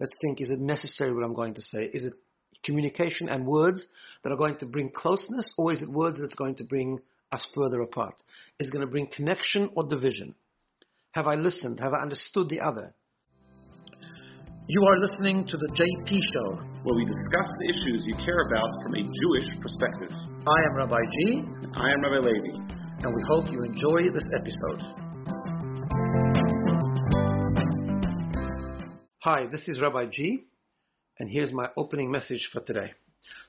Let's think, is it necessary what I'm going to say? Is it communication and words that are going to bring closeness, or is it words that's going to bring us further apart? Is it going to bring connection or division? Have I listened? Have I understood the other? You are listening to the JP Show, where we discuss the issues you care about from a Jewish perspective. I am Rabbi G. I am Rabbi Levi. And we hope you enjoy this episode. Hi, this is Rabbi G, and here's my opening message for today.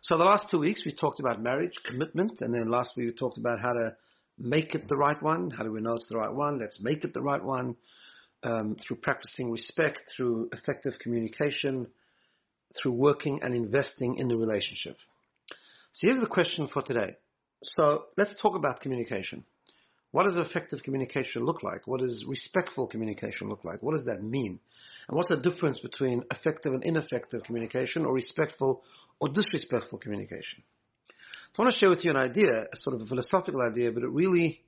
So, the last two weeks we talked about marriage, commitment, and then last week we talked about how to make it the right one. How do we know it's the right one? Let's make it the right one um, through practicing respect, through effective communication, through working and investing in the relationship. So here's the question for today. So let's talk about communication. What does effective communication look like? What does respectful communication look like? What does that mean? And what's the difference between effective and ineffective communication or respectful or disrespectful communication? So I want to share with you an idea, a sort of a philosophical idea, but it really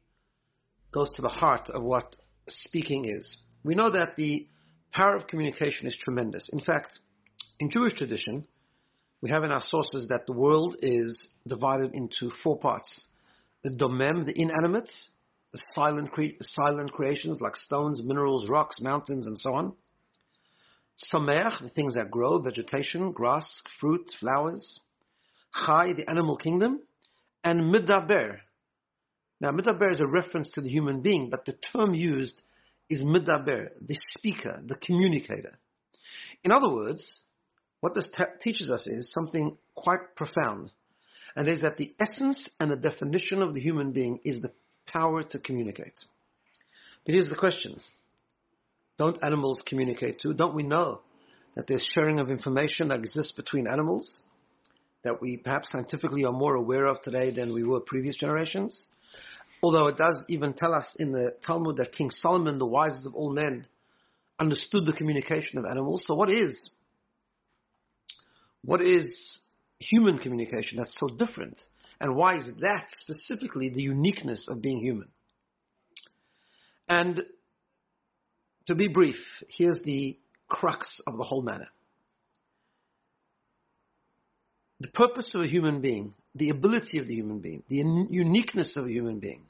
goes to the heart of what speaking is we know that the power of communication is tremendous. In fact, in Jewish tradition, we have in our sources that the world is divided into four parts. The domem, the inanimate, the silent, cre- silent creations like stones, minerals, rocks, mountains, and so on. Somer, the things that grow, vegetation, grass, fruit, flowers. Chai, the animal kingdom. And midaber. Now, midaber is a reference to the human being, but the term used is midaber, the speaker, the communicator. In other words, what this te- teaches us is something quite profound, and is that the essence and the definition of the human being is the power to communicate. But here's the question Don't animals communicate too? Don't we know that there's sharing of information that exists between animals that we perhaps scientifically are more aware of today than we were previous generations? Although it does even tell us in the Talmud that King Solomon, the wisest of all men, understood the communication of animals. So what is what is human communication that's so different? And why is that specifically the uniqueness of being human? And to be brief, here's the crux of the whole matter. The purpose of a human being, the ability of the human being, the uniqueness of a human being,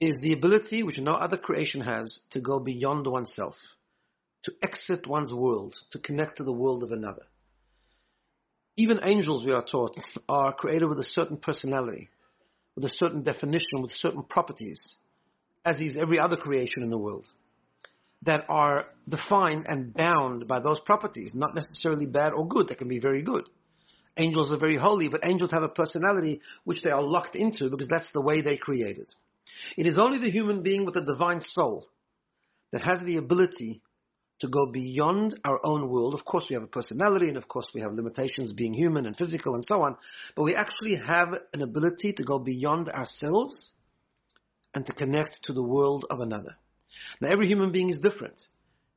is the ability which no other creation has to go beyond oneself, to exit one's world, to connect to the world of another. Even angels, we are taught, are created with a certain personality, with a certain definition, with certain properties, as is every other creation in the world, that are defined and bound by those properties, not necessarily bad or good, they can be very good. Angels are very holy, but angels have a personality which they are locked into because that's the way they created. It is only the human being with a divine soul that has the ability to go beyond our own world. Of course, we have a personality, and of course, we have limitations being human and physical and so on, but we actually have an ability to go beyond ourselves and to connect to the world of another. Now, every human being is different.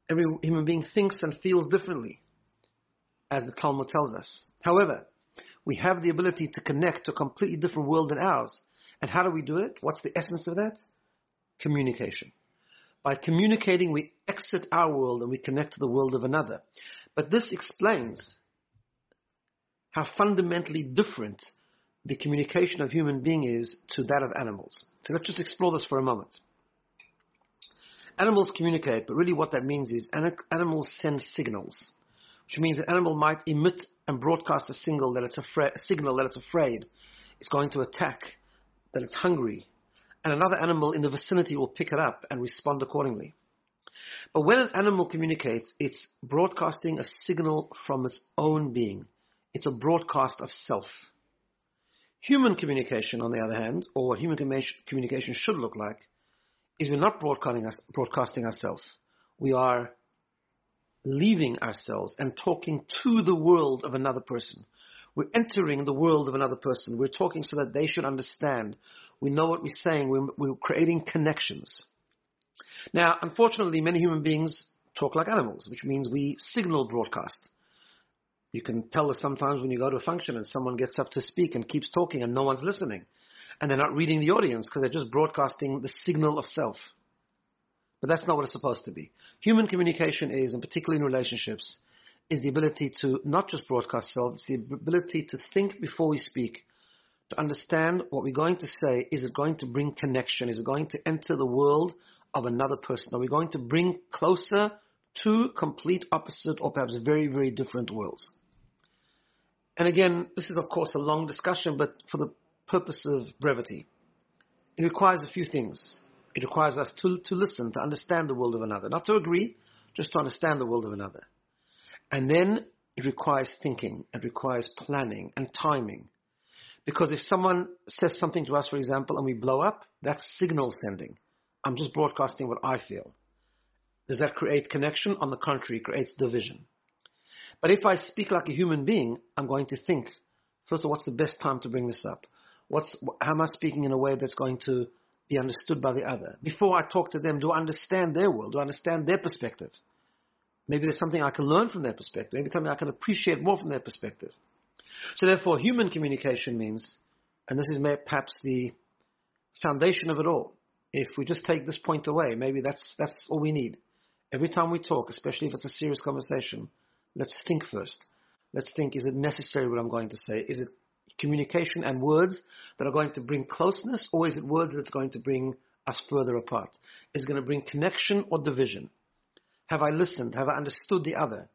Every human being thinks and feels differently, as the Talmud tells us. However, we have the ability to connect to a completely different world than ours and how do we do it? What's the essence of that? Communication. By communicating, we exit our world and we connect to the world of another. But this explains how fundamentally different the communication of human being is to that of animals. So let's just explore this for a moment. Animals communicate, but really what that means is animals send signals, which means an animal might emit and broadcast a signal that it's afraid, signal that it's afraid it's going to attack that it's hungry, and another animal in the vicinity will pick it up and respond accordingly. But when an animal communicates, it's broadcasting a signal from its own being. It's a broadcast of self. Human communication, on the other hand, or what human communication should look like, is we're not broadcasting, us, broadcasting ourselves. We are leaving ourselves and talking to the world of another person. We're entering the world of another person. We're talking so that they should understand. We know what we're saying. We're, we're creating connections. Now, unfortunately, many human beings talk like animals, which means we signal broadcast. You can tell us sometimes when you go to a function and someone gets up to speak and keeps talking and no one's listening. And they're not reading the audience because they're just broadcasting the signal of self. But that's not what it's supposed to be. Human communication is, and particularly in relationships, is the ability to not just broadcast self, it's the ability to think before we speak, to understand what we're going to say. Is it going to bring connection? Is it going to enter the world of another person? Are we going to bring closer two complete opposite or perhaps very, very different worlds? And again, this is of course a long discussion, but for the purpose of brevity, it requires a few things. It requires us to, to listen, to understand the world of another, not to agree, just to understand the world of another. And then it requires thinking, it requires planning and timing. Because if someone says something to us, for example, and we blow up, that's signal sending. I'm just broadcasting what I feel. Does that create connection? On the contrary, it creates division. But if I speak like a human being, I'm going to think, first of all, what's the best time to bring this up? What's, how am I speaking in a way that's going to be understood by the other? Before I talk to them, do I understand their world? Do I understand their perspective? Maybe there's something I can learn from their perspective. Maybe something I can appreciate more from their perspective. So therefore, human communication means, and this is perhaps the foundation of it all. If we just take this point away, maybe that's, that's all we need. Every time we talk, especially if it's a serious conversation, let's think first. Let's think, is it necessary what I'm going to say? Is it communication and words that are going to bring closeness, or is it words that's going to bring us further apart? Is it going to bring connection or division? Have I listened? Have I understood the other?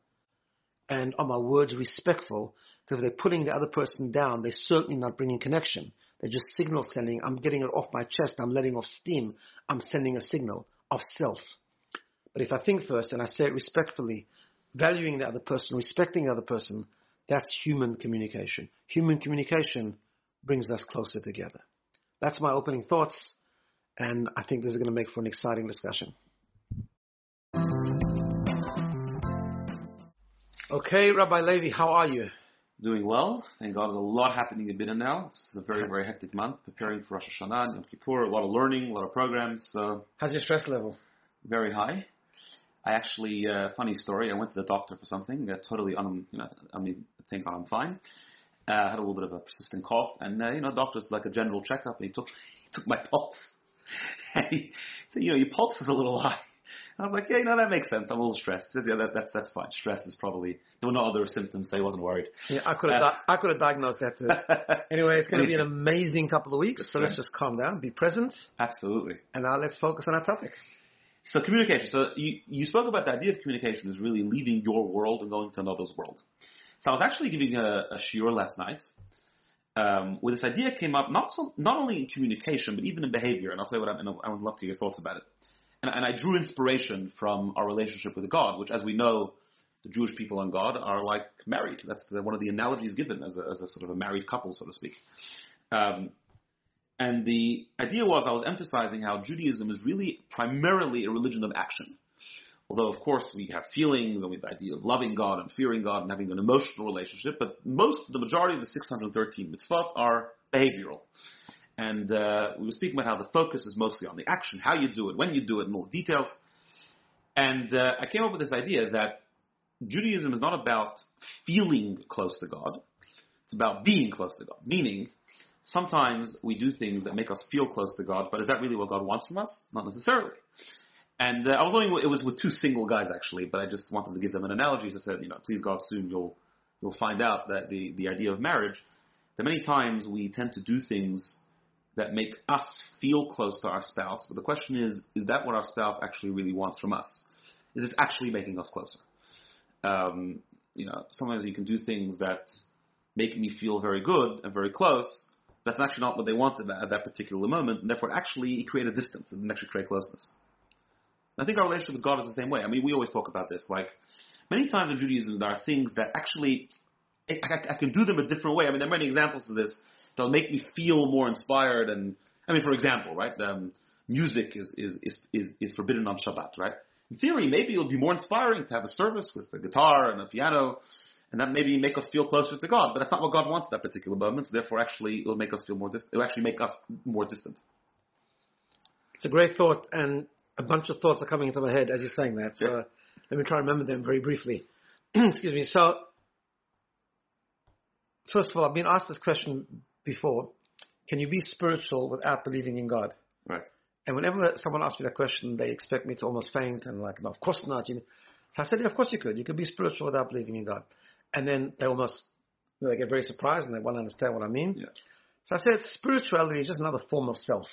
And are my words respectful? Because if they're putting the other person down, they're certainly not bringing connection. They're just signal sending. I'm getting it off my chest. I'm letting off steam. I'm sending a signal of self. But if I think first and I say it respectfully, valuing the other person, respecting the other person, that's human communication. Human communication brings us closer together. That's my opening thoughts, and I think this is going to make for an exciting discussion. Okay, Rabbi Levi, how are you? Doing well. Thank God there's a lot happening in Bina now. It's a very, very hectic month, preparing for Rosh Hashanah and Yom Kippur, a lot of learning, a lot of programs. So How's your stress level? Very high. I actually, uh, funny story, I went to the doctor for something, uh, totally, un, you know, I mean, think I'm fine. Uh, I had a little bit of a persistent cough, and, uh, you know, doctor's like a general checkup, and he took, he took my pulse. and he said, you know, your pulse is a little high. I was like, yeah, you know, that makes sense. I'm a little stressed. He says, yeah, that, that's that's fine. Stress is probably there were no other symptoms, so he wasn't worried. Yeah, I could have uh, di- I could have diagnosed that too. anyway, it's going to be an amazing couple of weeks. So let's just calm down, be present. Absolutely. And now let's focus on our topic. So communication. So you, you spoke about the idea of communication is really leaving your world and going to another's world. So I was actually giving a, a shiur last night um, where this idea came up not so, not only in communication but even in behavior. And I'll tell you what I'm, I would love to hear your thoughts about it. And, and I drew inspiration from our relationship with God, which, as we know, the Jewish people and God are like married. That's the, one of the analogies given as a, as a sort of a married couple, so to speak. Um, and the idea was I was emphasizing how Judaism is really primarily a religion of action. Although, of course, we have feelings and we have the idea of loving God and fearing God and having an emotional relationship, but most, the majority of the 613 mitzvot are behavioral. And uh, we were speaking about how the focus is mostly on the action, how you do it, when you do it, more details. And uh, I came up with this idea that Judaism is not about feeling close to God, it's about being close to God, meaning sometimes we do things that make us feel close to God, but is that really what God wants from us? Not necessarily. And uh, I was only it was with two single guys actually, but I just wanted to give them an analogy. I said, you know, please God, soon you'll you'll find out that the the idea of marriage, that many times we tend to do things that make us feel close to our spouse. But the question is, is that what our spouse actually really wants from us? Is this actually making us closer? Um, you know, sometimes you can do things that make me feel very good and very close, that's actually not what they wanted at that particular moment, and therefore actually create a distance and actually create closeness. I think our relationship with God is the same way. I mean, we always talk about this. Like, many times in Judaism, there are things that actually, I, I, I can do them a different way. I mean, there are many examples of this that'll make me feel more inspired. And, I mean, for example, right, um, music is, is, is, is, is forbidden on Shabbat, right? In theory, maybe it'll be more inspiring to have a service with a guitar and a piano and that maybe make us feel closer to God. But that's not what God wants at that particular moment. So therefore, actually, it'll make us feel more. Dis- it'll actually make us more distant. It's a great thought, and a bunch of thoughts are coming into my head as you're saying that. So yeah. let me try and remember them very briefly. Excuse me. So, first of all, I've been asked this question before: Can you be spiritual without believing in God? Right. And whenever someone asks me that question, they expect me to almost faint and like, no, of course not. You know, So I said, yeah, of course you could. You could be spiritual without believing in God. And then they almost, you know, they get very surprised and they want to understand what I mean. Yeah. So I said, spirituality is just another form of self.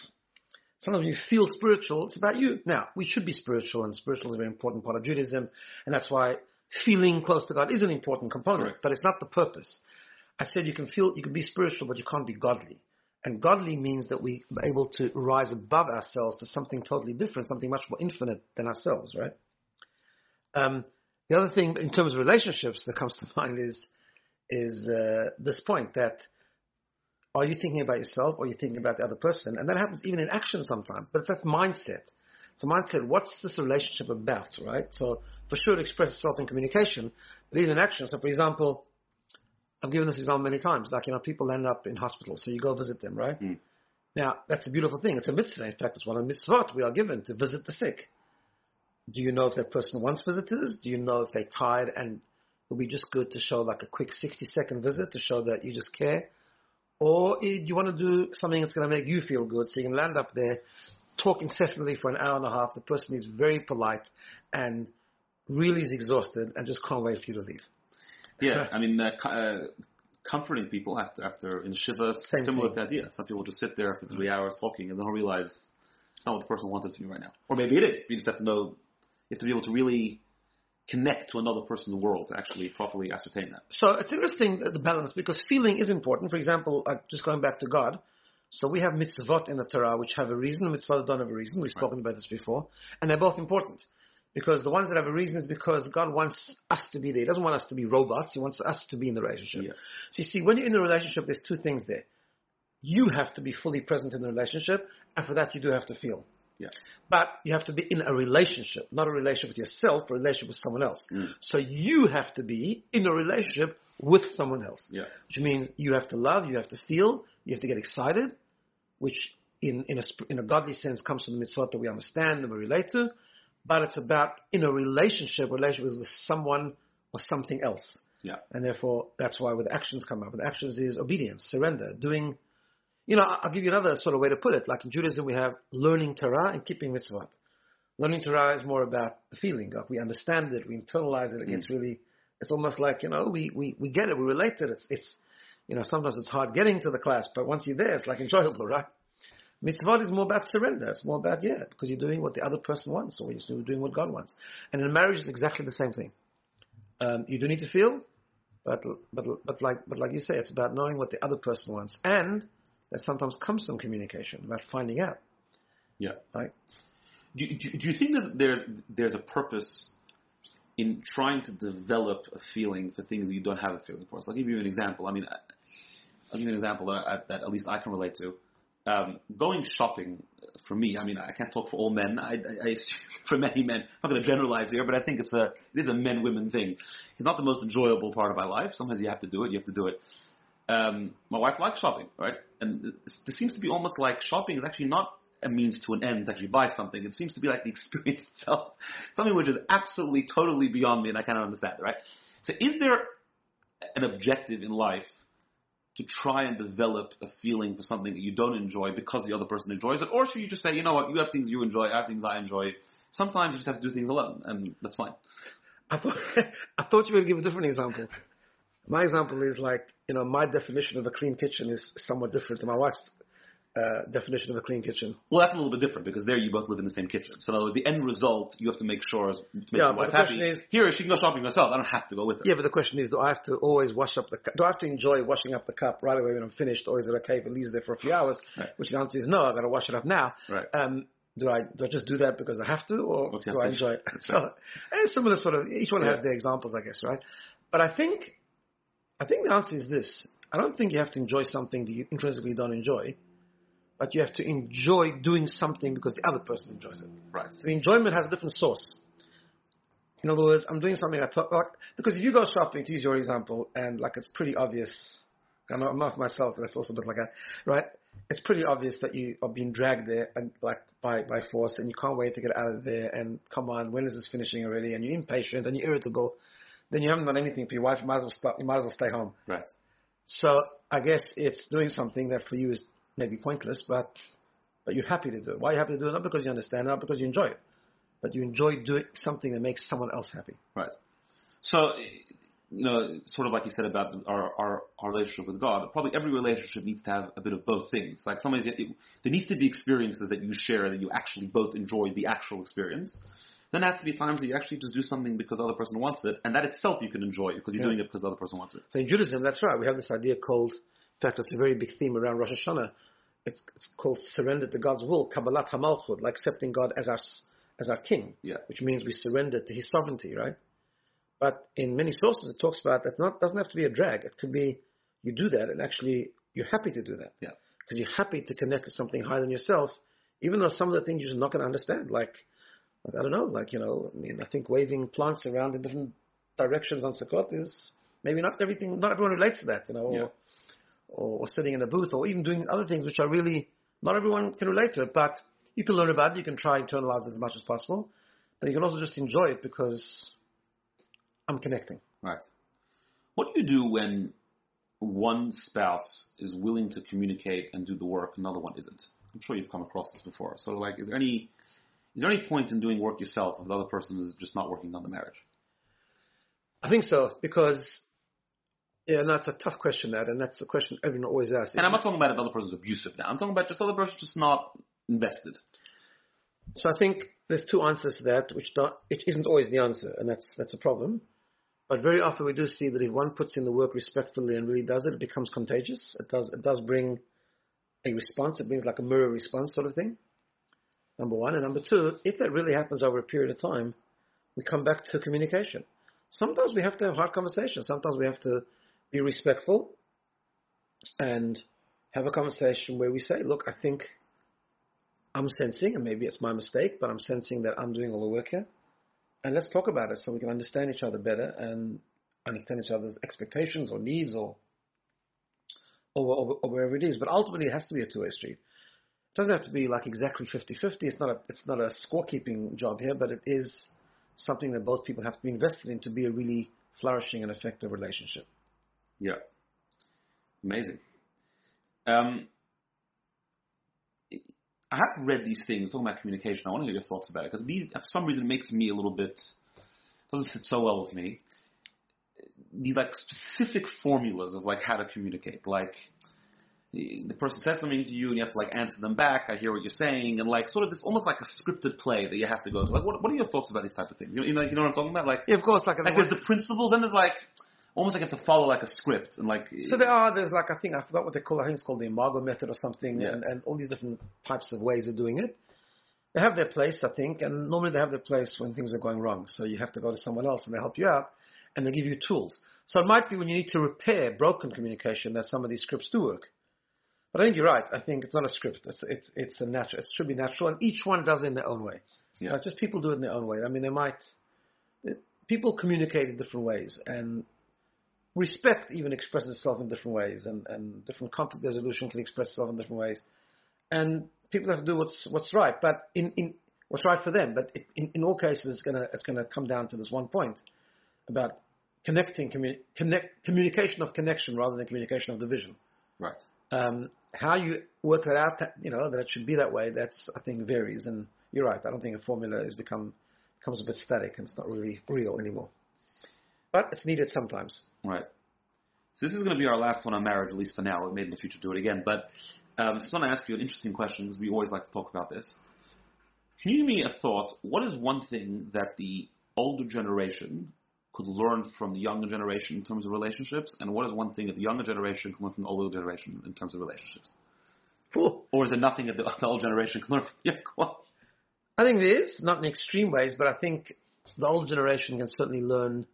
Sometimes you feel spiritual, it's about you. Now, we should be spiritual, and spiritual is a very important part of Judaism, and that's why feeling close to God is an important component, Correct. but it's not the purpose. I said you can feel, you can be spiritual, but you can't be godly. And godly means that we are able to rise above ourselves to something totally different, something much more infinite than ourselves, right? Um, the other thing in terms of relationships that comes to mind is is uh, this point that are you thinking about yourself or are you thinking about the other person? And that happens even in action sometimes, but that's that mindset. So mindset, what's this relationship about, right? So for sure it expresses itself in communication, but even in action. So for example, I've given this example many times, like, you know, people end up in hospital, so you go visit them, right? Mm. Now, that's a beautiful thing. It's a mitzvah. In fact, it's one of the mitzvot we are given to visit the sick. Do you know if that person wants visitors? Do you know if they're tired and it would be just good to show like a quick 60 second visit to show that you just care? Or do you want to do something that's going to make you feel good so you can land up there, talk incessantly for an hour and a half. The person is very polite and really is exhausted and just can't wait for you to leave. Yeah, I mean, uh, uh, comforting people after after in shiva, Same similar thing. to the idea. Some people just sit there for three hours talking and don't realize it's not what the person wanted from you right now. Or maybe it is. You just have to know. You have to be able to really connect to another person in the world to actually properly ascertain that. So it's interesting uh, the balance because feeling is important. For example, uh, just going back to God. So we have mitzvot in the Torah which have a reason, and mitzvot that don't have a reason. We've spoken about this before, and they're both important because the ones that have a reason is because God wants us to be there. He doesn't want us to be robots. He wants us to be in the relationship. Yeah. So you see, when you're in a relationship, there's two things there. You have to be fully present in the relationship, and for that you do have to feel. Yeah. But you have to be in a relationship, not a relationship with yourself, a relationship with someone else. Mm. So you have to be in a relationship with someone else, Yeah. which means you have to love, you have to feel, you have to get excited, which in, in, a, in a godly sense comes from the mitzvot that we understand and we relate to. But it's about in a relationship, relationship with someone or something else. Yeah. And therefore, that's why with actions come up. With actions is obedience, surrender, doing. You know, I'll give you another sort of way to put it. Like in Judaism, we have learning Torah and keeping mitzvot. Learning Torah is more about the feeling. Like we understand it, we internalize it. It gets really. It's almost like you know, we we we get it, we relate to it. It's it's you know, sometimes it's hard getting to the class, but once you're there, it's like enjoyable, right? Mitzvot is more about surrender. It's more about yeah, because you're doing what the other person wants, or you're doing what God wants. And in marriage, it's exactly the same thing. Um, you do need to feel, but but but like but like you say, it's about knowing what the other person wants, and that sometimes comes from communication about finding out. Yeah. Right. Do, do, do you think there's, there's there's a purpose in trying to develop a feeling for things that you don't have a feeling for? So I'll give you an example. I mean, I'll give you an example that, I, that at least I can relate to. Um, going shopping uh, for me, I mean, I can't talk for all men. I, I, I assume for many men, I'm not going to generalize here, but I think it's a it is a men women thing. It's not the most enjoyable part of my life. Sometimes you have to do it. You have to do it. Um, my wife likes shopping, right? And this, seems to be almost like shopping is actually not a means to an end to actually buy something. It seems to be like the experience itself, something which is absolutely, totally beyond me, and I cannot understand right? So, is there an objective in life to try and develop a feeling for something that you don't enjoy because the other person enjoys it, or should you just say, you know what, you have things you enjoy, I have things I enjoy. Sometimes you just have to do things alone, and that's fine. I thought I thought you were going to give a different example. My example is like you know my definition of a clean kitchen is somewhat different to my wife's uh, definition of a clean kitchen. Well, that's a little bit different because there you both live in the same kitchen. So, in other words, the end result you have to make sure to make Yeah, your wife happy. is- Here, she can go shopping herself. I don't have to go with her. Yeah, but the question is, do I have to always wash up the cup? Do I have to enjoy washing up the cup right away when I'm finished, or is it okay if it leaves there for a few hours? Right. Which the answer is no. I've got to wash it up now. Right. Um, do I do I just do that because I have to, or do I enjoy it? So, right. similar sort of. Each one has their examples, I guess, right? But I think, I think the answer is this: I don't think you have to enjoy something that you intrinsically don't enjoy, but you have to enjoy doing something because the other person enjoys it. Right. The enjoyment has a different source. In other words, I'm doing something I thought, like, because if you go shopping, to use your example, and like it's pretty obvious, I'm not, I'm not myself, but it's also a bit like that, right? It's pretty obvious that you are being dragged there, and like by by force, and you can't wait to get out of there. And come on, when is this finishing already? And you're impatient and you're irritable. Then you haven't done anything for your wife. You might as well stop. You might as well stay home. Right. So I guess it's doing something that for you is maybe pointless, but but you're happy to do it. Why are you happy to do it? Not because you understand, not because you enjoy it. but you enjoy doing something that makes someone else happy. Right. So, you know, sort of like you said about our, our, our relationship with God, probably every relationship needs to have a bit of both things. Like somebody's, it, there needs to be experiences that you share that you actually both enjoy the actual experience. Then there has to be times that you actually just do something because the other person wants it, and that itself you can enjoy because you're Yeah. doing it because the other person wants it. So in Judaism, that's right. We have this idea called, in fact, it's a very big theme around Rosh Hashanah. It's, it's called surrender to God's will, Kabbalat HaMalchut, like accepting God as our as our king, Yeah. which means we surrender to His sovereignty, right? But in many sources, it talks about that not doesn't have to be a drag. It could be you do that, and actually you're happy to do that. Yeah. because you're happy to connect to something higher than yourself, even though some of the things you're just not going to understand. Like, like I don't know, like you know, I mean, I think waving plants around in different directions on Sukkot is maybe not everything. Not everyone relates to that, you know, Yeah. or, or or sitting in a booth, or even doing other things which are really not everyone can relate to it. But you can learn about it. You can try internalize it as much as possible, but you can also just enjoy it because I'm connecting. Right. What do you do when one spouse is willing to communicate and do the work, another one isn't? I'm sure you've come across this before. So, like, is there any is there any point in doing work yourself if the other person is just not working on the marriage? I think so because. Yeah, and that's a tough question, that, and that's the question everyone always asks. And I'm not talking about if the other person's abusive now. I'm talking about just the other person's just not invested. So I think there's two answers to that, which don't, it isn't always the answer, and that's that's a problem. But very often we do see that if one puts in the work respectfully and really does it, it becomes contagious. It does it does bring a response. It brings like a mirror response sort of thing. Number one, and number two, if that really happens over a period of time, we come back to communication. Sometimes we have to have hard conversations. Sometimes we have to be respectful and have a conversation where we say, "Look, I think." I'm sensing, and maybe it's my mistake, but I'm sensing that I'm doing all the work here. And let's talk about it so we can understand each other better and understand each other's expectations or needs or or, or, or wherever it is. But ultimately, it has to be a two-way street. Doesn't have to be like exactly 50-50. It's not a it's not a scorekeeping job here, but it is something that both people have to be invested in to be a really flourishing and effective relationship. Yeah. Amazing. Um, I have read these things talking about communication. I want to hear your thoughts about it because these, for some reason, it makes me a little bit doesn't sit so well with me. These like specific formulas of like how to communicate, like the the person says something to you and you have to like answer them back. I hear what you're saying, and like sort of this almost like a scripted play that you have to go to. Like, what, what are your thoughts about these type of things? You know, you know, you know what I'm talking about? Like, Yeah, of course. Like, like there's the principles and there's like almost like you have to follow like a script and like So there are, there's like, I think, I forgot what they call it, I think it's called the Imago method or something, Yeah. and, and all these different types of ways of doing it. They have their place, I think, and normally they have their place when things are going wrong. So you have to go to someone else and they help you out, and they give you tools. So it might be when you need to repair broken communication that some of these scripts do work. But I think you're right. I think it's not a script. It's it's it's a natural. It should be natural, and each one does it in their own way. Yeah. Just people do it in their own way. I mean, they might. People communicate in different ways, and respect even expresses itself in different ways, and, and different conflict resolution can express itself in different ways. And people have to do what's what's right, but in, in what's right for them. But it, in, in all cases, it's gonna it's gonna come down to this one point about connecting commu- connect communication of connection rather than communication of division. right. Um, how you work that out, you know, that it should be that way. That's I think varies. And you're right. I don't think a formula has become becomes a bit static and it's not really real anymore. But it's needed sometimes. Right. So this is going to be our last one on marriage, at least for now. We may in the future do it again. But um, I just want to ask you an interesting question because we always like to talk about this. Can you give me a thought? What is one thing that the older generation could learn from the younger generation in terms of relationships, and what is one thing that the younger generation can learn from the older generation in terms of relationships? Cool. Or is there nothing that the, the older generation can learn from the younger one? I think there is, not in extreme ways, but I think the older generation can certainly learn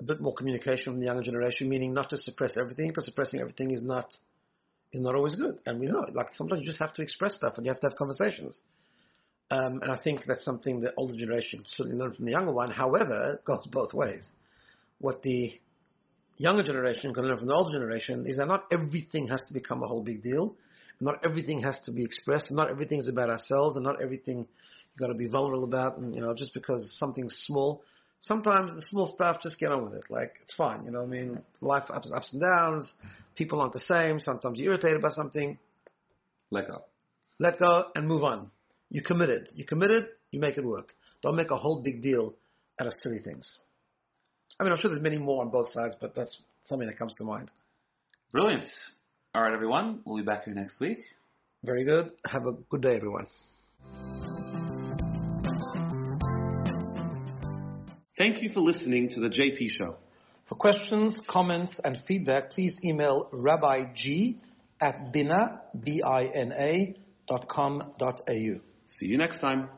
a bit more communication from the younger generation, meaning not to suppress everything, because suppressing everything is not is not always good. And we know. Like sometimes you just have to express stuff and you have to have conversations. Um, and I think that's something the older generation certainly learn from the younger one. However, it goes both ways. What the younger generation can learn from the older generation is that not everything has to become a whole big deal. Not everything has to be expressed. Not everything is about ourselves, and not everything you've got to be vulnerable about. And you know, just because something's small, sometimes the small stuff, just get on with it. Like it's fine. You know, what I mean, life ups, ups and downs. People aren't the same. Sometimes you're irritated by something. Let go. Let go and move on. You committed. You committed. You make it work. Don't make a whole big deal out of silly things. I mean, I'm sure there's many more on both sides, but that's something that comes to mind. Brilliant. All right, everyone. We'll be back here next week. Very good. Have a good day, everyone. Thank you for listening to the JP Show. For questions, comments, and feedback, please email Rabbi G at bina, B-I-N-A, dot com dot au. See you next time.